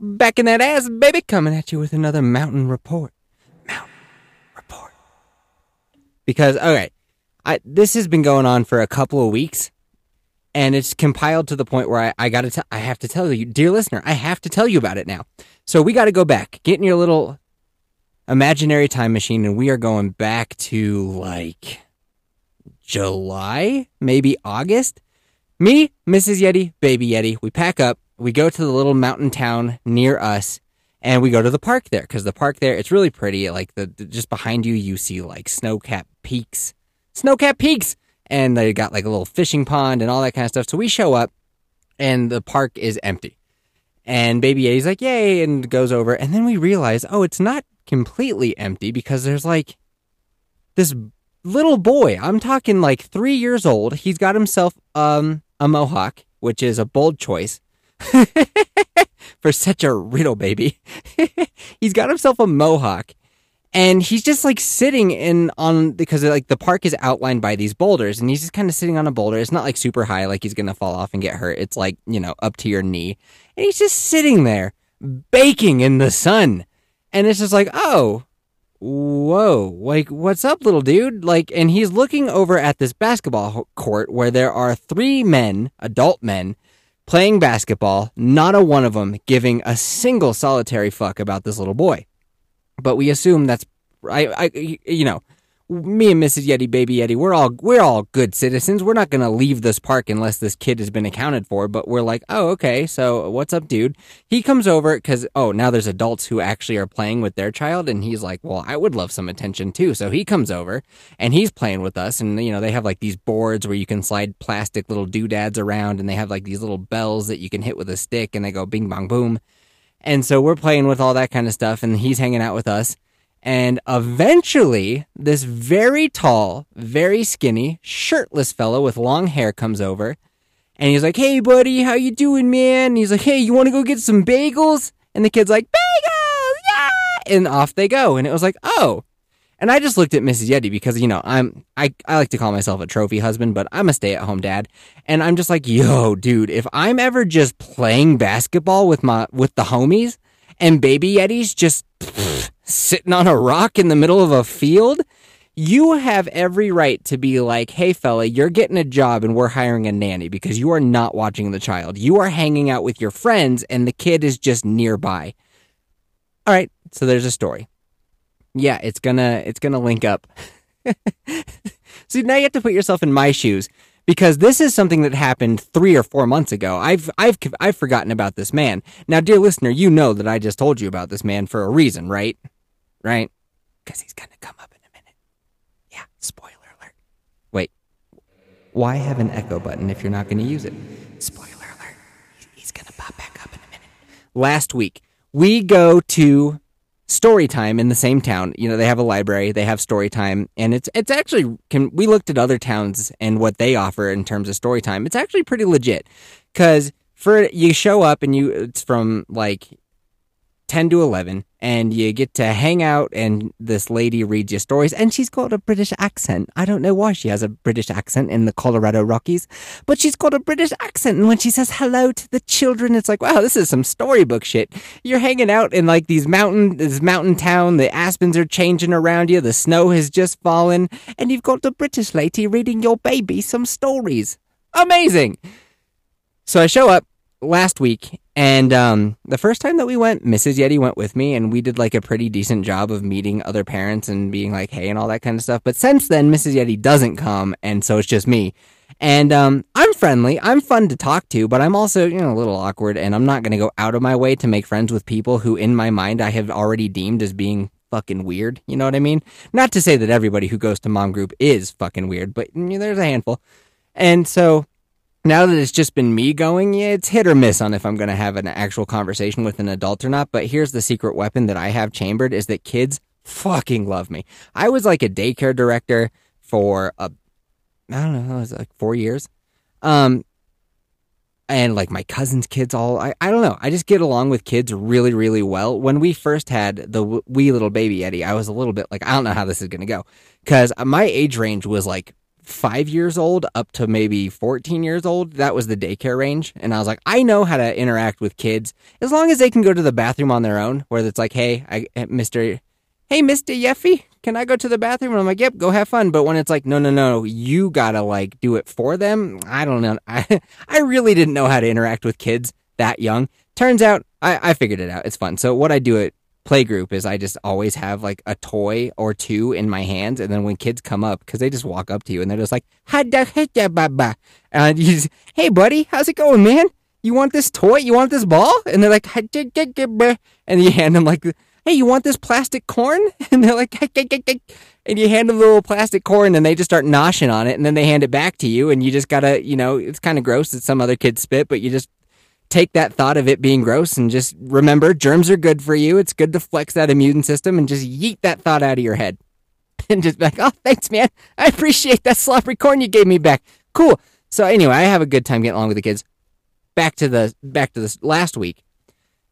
Back in that ass, baby, coming at you with another mountain report. Mountain report. Because, okay, I, this has been going on for a couple of weeks, and it's compiled to the point where I, I gotta tell, I have to tell you, dear listener, I have to tell you about it now. So we gotta go back, get in your little imaginary time machine, and we are going back to like July, maybe August. Me, Mrs. Yeti, Baby Yeti, we pack up, we go to the little mountain town near us, and we go to the park there because the park there it's really pretty. Like the, the just behind you, you see like snow-capped peaks, snow-capped peaks, and they got like a little fishing pond and all that kind of stuff. So we show up, and the park is empty. And Baby Yeti's like, "Yay!" and goes over, and then we realize, oh, it's not completely empty because there's like this little boy. I'm talking like three years old. He's got himself um a mohawk, which is a bold choice for such a riddle baby. he's got himself a mohawk and he's just like sitting in on because like the park is outlined by these boulders and he's just kind of sitting on a boulder. It's not like super high like he's gonna fall off and get hurt. It's like you know up to your knee. And he's just sitting there baking in the sun. And it's just like oh whoa like what's up little dude? Like and he's looking over at this basketball court where there are three men adult men playing basketball not a one of them giving a single solitary fuck about this little boy. But we assume that's I, I you know me and Mrs. Yeti, Baby Yeti, we're all we're all good citizens. We're not gonna leave this park unless this kid has been accounted for. But we're like, oh, okay. So what's up, dude? He comes over because oh, now there's adults who actually are playing with their child, and he's like, well, I would love some attention too. So he comes over and he's playing with us, and you know they have like these boards where you can slide plastic little doodads around, and they have like these little bells that you can hit with a stick, and they go bing bong boom. And so we're playing with all that kind of stuff, and he's hanging out with us. And eventually, this very tall, very skinny, shirtless fellow with long hair comes over, and he's like, "Hey, buddy, how you doing, man?" And he's like, "Hey, you want to go get some bagels?" And the kid's like, "Bagels, yeah!" And off they go. And it was like, "Oh." And I just looked at Mrs. Yeti because you know I'm I, I like to call myself a trophy husband, but I'm a stay at home dad, and I'm just like, yo, dude, if I'm ever just playing basketball with my with the homies, and Baby Yeti's just pfft, sitting on a rock in the middle of a field, you have every right to be like, hey, fella, you're getting a job and we're hiring a nanny because you are not watching the child. You are hanging out with your friends and the kid is just nearby. All right, so there's a story. Yeah, it's gonna it's gonna link up. so now you have to put yourself in my shoes because this is something that happened three or four months ago. I've I've I've forgotten about this man. Now, dear listener, you know that I just told you about this man for a reason, right? Right? Because he's gonna come up in a minute. Yeah, spoiler alert. Wait, why have an echo button if you're not gonna use it? Spoiler alert. He's gonna pop back up in a minute. Last week, we go to story time in the same town. You know, they have a library, they have story time, and it's it's actually can we looked at other towns and what they offer in terms of story time. It's actually pretty legit cuz for you show up and you it's from like 10 to 11 and you get to hang out and this lady reads your stories and she's got a british accent. I don't know why she has a british accent in the colorado rockies but she's got a british accent and when she says hello to the children it's like wow this is some storybook shit. You're hanging out in like these mountain this mountain town the aspens are changing around you the snow has just fallen and you've got the british lady reading your baby some stories. Amazing! So i show up last week and um, the first time that we went, Mrs. Yeti went with me, and we did like a pretty decent job of meeting other parents and being like, hey, and all that kind of stuff. But since then, Mrs. Yeti doesn't come, and so it's just me. And um, I'm friendly, I'm fun to talk to, but I'm also, you know, a little awkward, and I'm not going to go out of my way to make friends with people who, in my mind, I have already deemed as being fucking weird. You know what I mean? Not to say that everybody who goes to mom group is fucking weird, but you know, there's a handful. And so now that it's just been me going, yeah, it's hit or miss on if I'm going to have an actual conversation with an adult or not. But here's the secret weapon that I have chambered is that kids fucking love me. I was like a daycare director for a, I don't know, it was like four years. Um, and like my cousin's kids all I, I don't know i just get along with kids really really well when we first had the wee little baby yeti i was a little bit like i don't know how this is going to go because my age range was like five years old up to maybe 14 years old. That was the daycare range. And I was like, I know how to interact with kids as long as they can go to the bathroom on their own, where it's like, hey, I, eh, Mr. Hey, Mr. Yeffy, can I go to the bathroom? And I'm like, yep, go have fun. But when it's like, no, no, no, you gotta like do it for them. I don't know. I, I really didn't know how to interact with kids that young. Turns out I, I figured it out. It's fun. So what I do it playgroup is I just always have like a toy or two in my hands, and then when kids come up, because they just walk up to you and they're just like, and you just, hey buddy, how's it going, man? You want this toy? You want this ball? And they're like, and you hand them like, hey, you want this plastic corn? And they're like, and you hand them the little plastic corn, and they just start noshing on it, and then they hand it back to you, and you just gotta, you know, it's kind of gross that some other kids spit, but you just take that thought of it being gross and just remember germs are good for you. It's good to flex that immune system and just yeet that thought out of your head. And just be like, oh, thanks, man. I appreciate that sloppy corn you gave me back. Cool. So anyway, I have a good time getting along with the kids. Back to the back to this last week.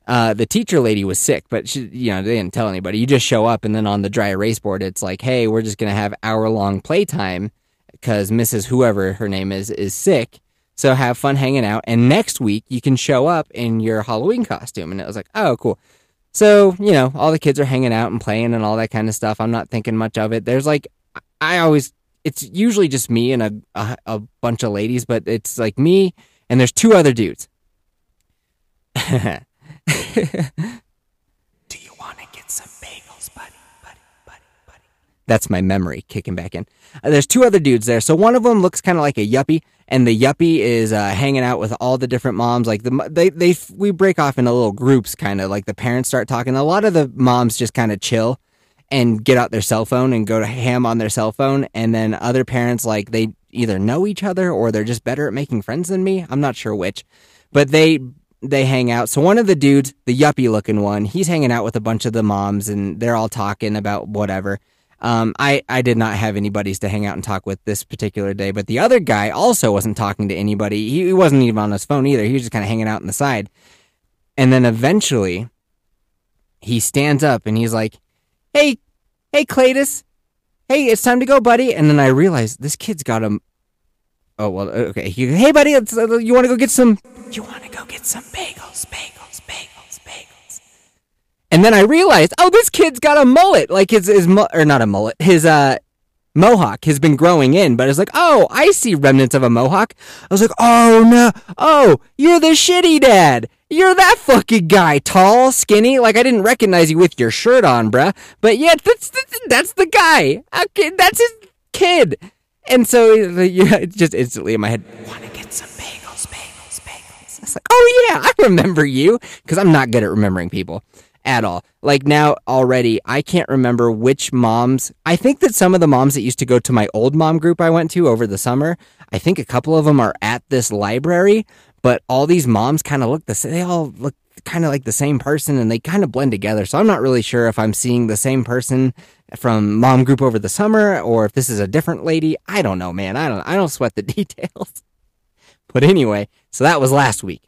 Uh, the teacher lady was sick, but she, you know, they didn't tell anybody. You just show up, and then on the dry erase board, it's like, hey, we're just gonna have hour long playtime because Mrs. Whoever her name is is sick so have fun hanging out. And next week you can show up in your Halloween costume. And it was like, oh, cool. So, you know, all the kids are hanging out and playing and all that kind of stuff. I'm not thinking much of it. There's like, I always, it's usually just me and a, a, a bunch of ladies, but it's like me and there's two other dudes. Do you want to get some bagels, buddy, buddy, buddy, buddy? That's my memory kicking back in. Uh, there's two other dudes there. So one of them looks kind of like a yuppie and the yuppie is uh, hanging out with all the different moms. Like the they they we break off into little groups, kind of like the parents start talking. A lot of the moms just kind of chill and get out their cell phone and go to ham on their cell phone, and then other parents like they either know each other or they're just better at making friends than me. I'm not sure which, but they they hang out. So one of the dudes, the yuppie looking one, he's hanging out with a bunch of the moms, and they're all talking about whatever. Um, I, I did not have anybody's to hang out and talk with this particular day, but the other guy also wasn't talking to anybody. He, he wasn't even on his phone either. He was just kind of hanging out on the side. And then eventually he stands up and he's like, Hey, hey, Cletus. Hey, it's time to go, buddy. And then I realized this kid's got a. Oh, well, okay. He, hey, buddy, uh, you want to go get some. You want to go get some bagels, bagels, bagels. And then I realized, oh, this kid's got a mullet. Like his his or not a mullet, his uh mohawk has been growing in. But it's like, oh, I see remnants of a mohawk. I was like, oh no, oh, you're the shitty dad. You're that fucking guy, tall, skinny. Like I didn't recognize you with your shirt on, bruh. But yeah, that's that's, that's the guy. Okay, that's his kid. And so yeah, just instantly in my head, want to get some bagels, bagels, bagels. It's like, oh yeah, I remember you because I'm not good at remembering people at all. Like now already, I can't remember which moms. I think that some of the moms that used to go to my old mom group I went to over the summer, I think a couple of them are at this library, but all these moms kind of look the same. They all look kind of like the same person and they kind of blend together. So I'm not really sure if I'm seeing the same person from mom group over the summer or if this is a different lady. I don't know, man. I don't I don't sweat the details. But anyway, so that was last week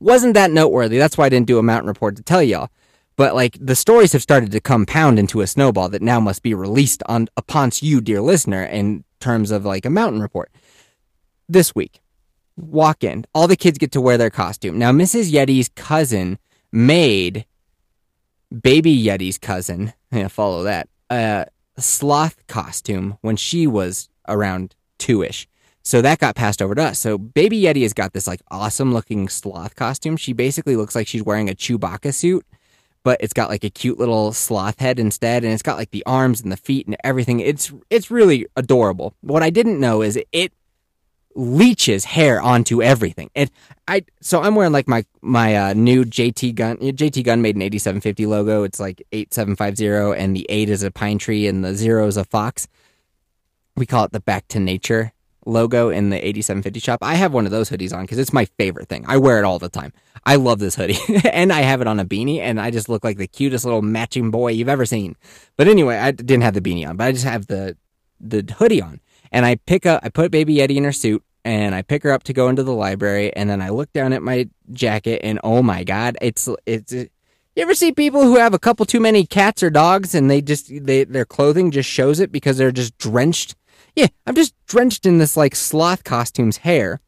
wasn't that noteworthy. That's why I didn't do a mountain report to tell y'all. But like the stories have started to compound into a snowball that now must be released on upon you, dear listener, in terms of like a mountain report. This week, walk in. All the kids get to wear their costume. Now, Mrs. Yeti's cousin made baby Yeti's cousin, yeah, follow that, a sloth costume when she was around two ish. So that got passed over to us. So Baby Yeti has got this like awesome looking sloth costume. She basically looks like she's wearing a Chewbacca suit, but it's got like a cute little sloth head instead, and it's got like the arms and the feet and everything. It's it's really adorable. What I didn't know is it leeches hair onto everything. It I so I'm wearing like my my uh, new JT gun JT gun made an 8750 logo. It's like 8750 and the 8 is a pine tree and the 0 is a fox. We call it the back to nature logo in the 8750 shop. I have one of those hoodies on because it's my favorite thing. I wear it all the time. I love this hoodie. and I have it on a beanie and I just look like the cutest little matching boy you've ever seen. But anyway, I didn't have the beanie on, but I just have the the hoodie on. And I pick up I put baby Yeti in her suit and I pick her up to go into the library and then I look down at my jacket and oh my god, it's it's you ever see people who have a couple too many cats or dogs and they just they their clothing just shows it because they're just drenched? Yeah, I'm just drenched in this like sloth costume's hair.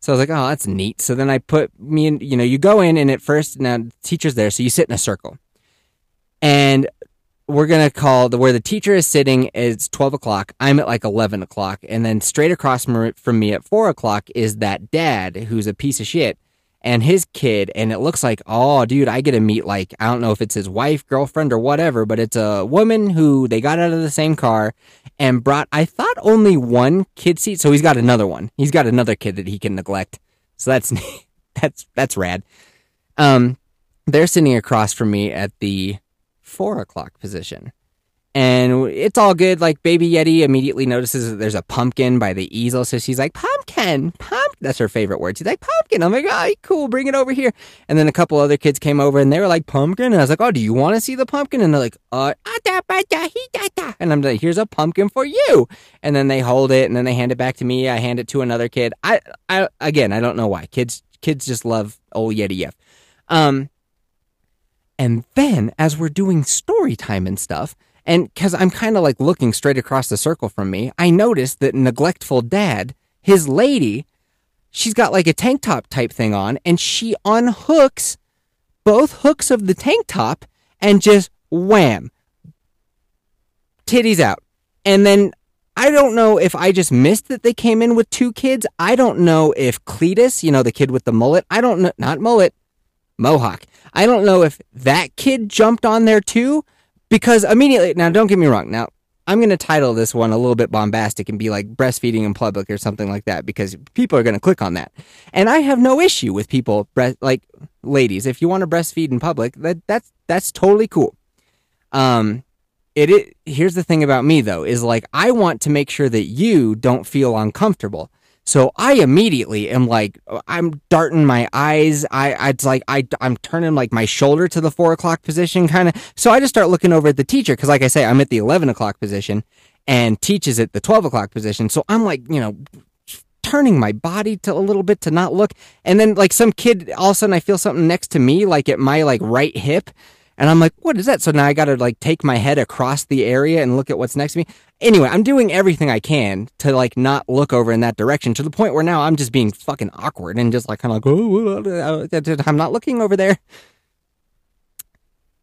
So I was like, oh, that's neat. So then I put me in, you know, you go in and at first, now the teacher's there, so you sit in a circle. And we're going to call the, where the teacher is sitting is 12 o'clock. I'm at like 11 o'clock. And then straight across from me at 4 o'clock is that dad who's a piece of shit and his kid and it looks like oh dude i get to meet like i don't know if it's his wife girlfriend or whatever but it's a woman who they got out of the same car and brought i thought only one kid seat. So he's got another one. He's got another kid that he can neglect. So that's that's that's rad. Um they're sitting across from me at the four o'clock position. And it's all good. Like Baby Yeti immediately notices that there's a pumpkin by the easel, so she's like, "Pumpkin, pumpkin." That's her favorite word. She's like, "Pumpkin." I'm like, "Oh, cool, bring it over here." And then a couple other kids came over, and they were like, "Pumpkin," and I was like, "Oh, do you want to see the pumpkin?" And they're like, "Uh," and I'm like, "Here's a pumpkin for you." And then they hold it, and then they hand it back to me. I hand it to another kid. I, I again, I don't know why. Kids, kids just love old Yeti F. Um, and then as we're doing story time and stuff and because I'm kind of like looking straight across the circle from me, I noticed that neglectful dad, his lady, she's got like a tank top type thing on, and she unhooks both hooks of the tank top and just wham, titties out. And then I don't know if I just missed that they came in with two kids. I don't know if Cletus, you know, the kid with the mullet, I don't know, not mullet, mohawk. I don't know if that kid jumped on there too because immediately now don't get me wrong now i'm going to title this one a little bit bombastic and be like breastfeeding in public or something like that because people are going to click on that. And i have no issue with people like ladies if you want to breastfeed in public that that's that's totally cool. Um it, it here's the thing about me though is like i want to make sure that you don't feel uncomfortable so I immediately am like, I'm darting my eyes. I, I it's like I, I'm turning like my shoulder to the four o'clock position, kind of. So I just start looking over at the teacher because, like I say, I'm at the eleven o'clock position, and teaches at the twelve o'clock position. So I'm like, you know, turning my body to a little bit to not look, and then like some kid, all of a sudden I feel something next to me, like at my like right hip, and I'm like, what is that? So now I got to like take my head across the area and look at what's next to me. Anyway, I'm doing everything I can to like not look over in that direction to the point where now I'm just being fucking awkward and just like kind of like, oh, I'm not looking over there.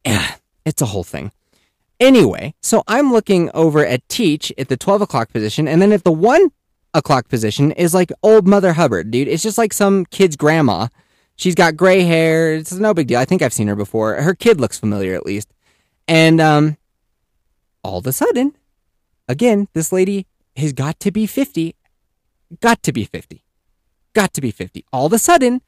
Yeah, it's a whole thing. Anyway, so I'm looking over at Teach at the 12 o'clock position, and then at the 1 o'clock position is like old Mother Hubbard, dude. It's just like some kid's grandma She's got gray hair. It's no big deal. I think I've seen her before. Her kid looks familiar at least. And um, all of a sudden, again, this lady has got to be 50. Got to be 50. Got to be 50. All of a sudden,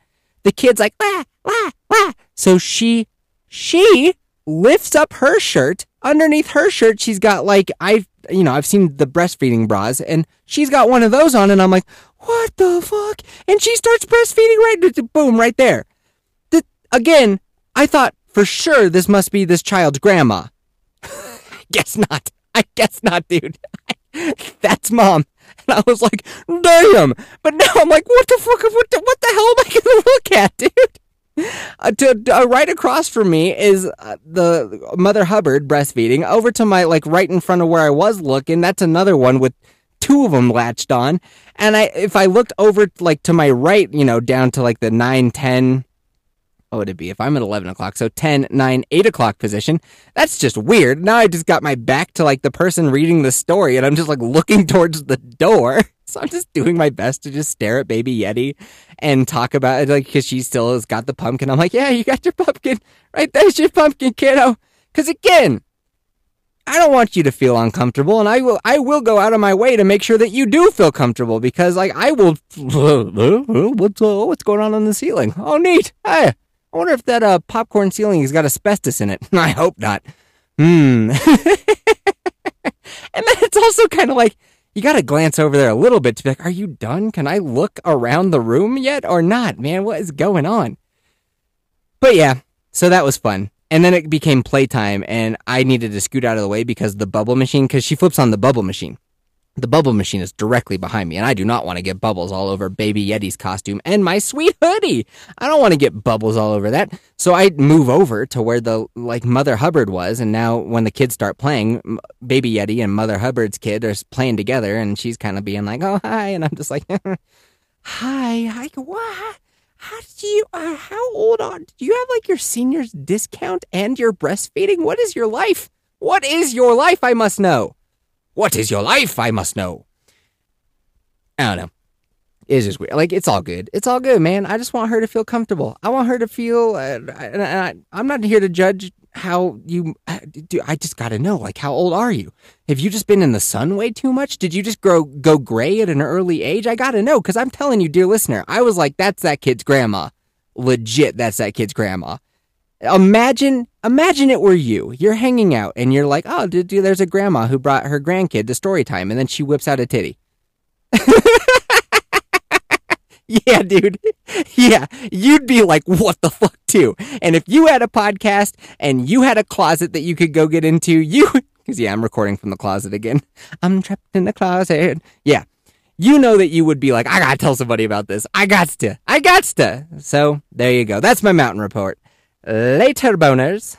the kid's like, wah, wah, wah. So she, she lifts up her shirt. Underneath her shirt, she's got like, I've, you know, I've seen the breastfeeding bras and she's got one of those on. And I'm like, what the fuck? And she starts breastfeeding right, boom, right there. The, again, I thought for sure this must be this child's grandma. guess not. I guess not, dude. That's mom. And I was like, damn. But now I'm like, what the fuck? What the, what the hell am I going to look at, dude? Uh, to, uh, right across from me is uh, the Mother Hubbard breastfeeding. Over to my, like, right in front of where I was looking, that's another one with two of them latched on. And I, if I looked over like to my right, you know, down to like the 9, 10, what would it be if I'm at 11 o'clock? So 10, 9, 8 o'clock position. That's just weird. Now I just got my back to like the person reading the story and I'm just like looking towards the door. So I'm just doing my best to just stare at baby Yeti and talk about it like because she still has got the pumpkin. I'm like, yeah, you got your pumpkin. Right there's your pumpkin, kiddo. Because again, I don't want you to feel uncomfortable, and I will I will go out of my way to make sure that you do feel comfortable because like I will. What's uh, what's going on on the ceiling? Oh, neat. Hey, I wonder if that uh, popcorn ceiling has got asbestos in it. I hope not. Hmm. and then it's also kind of like you got to glance over there a little bit to be like, are you done? Can I look around the room yet or not? Man, what is going on? But yeah, so that was fun. And then it became playtime, and I needed to scoot out of the way because the bubble machine, because she flips on the bubble machine. The bubble machine is directly behind me, and I do not want to get bubbles all over Baby Yeti's costume and my sweet hoodie. I don't want to get bubbles all over that. So I move over to where the like Mother Hubbard was, and now when the kids start playing, Baby Yeti and Mother Hubbard's kid are playing together, and she's kind of being like, "Oh hi," and I'm just like, "Hi, hi, what? How did you? Uh, how old are? Do you have like your senior's discount and your breastfeeding? What is your life? What is your life? I must know." What is your life? I must know. I don't know. It's just weird. Like it's all good. It's all good, man. I just want her to feel comfortable. I want her to feel. Uh, and I, I'm not here to judge how you uh, do. I just got to know, like, how old are you? Have you just been in the sun way too much? Did you just grow go gray at an early age? I got to know because I'm telling you, dear listener, I was like, that's that kid's grandma. Legit, that's that kid's grandma. Imagine, imagine it were you. You're hanging out and you're like, oh, dude, there's a grandma who brought her grandkid to story time, and then she whips out a titty. yeah, dude. Yeah, you'd be like, what the fuck, too? And if you had a podcast and you had a closet that you could go get into, you, because yeah, I'm recording from the closet again. I'm trapped in the closet. Yeah. You know that you would be like, I gotta tell somebody about this. I got to. I got to. So there you go. That's my mountain report. Later, boners.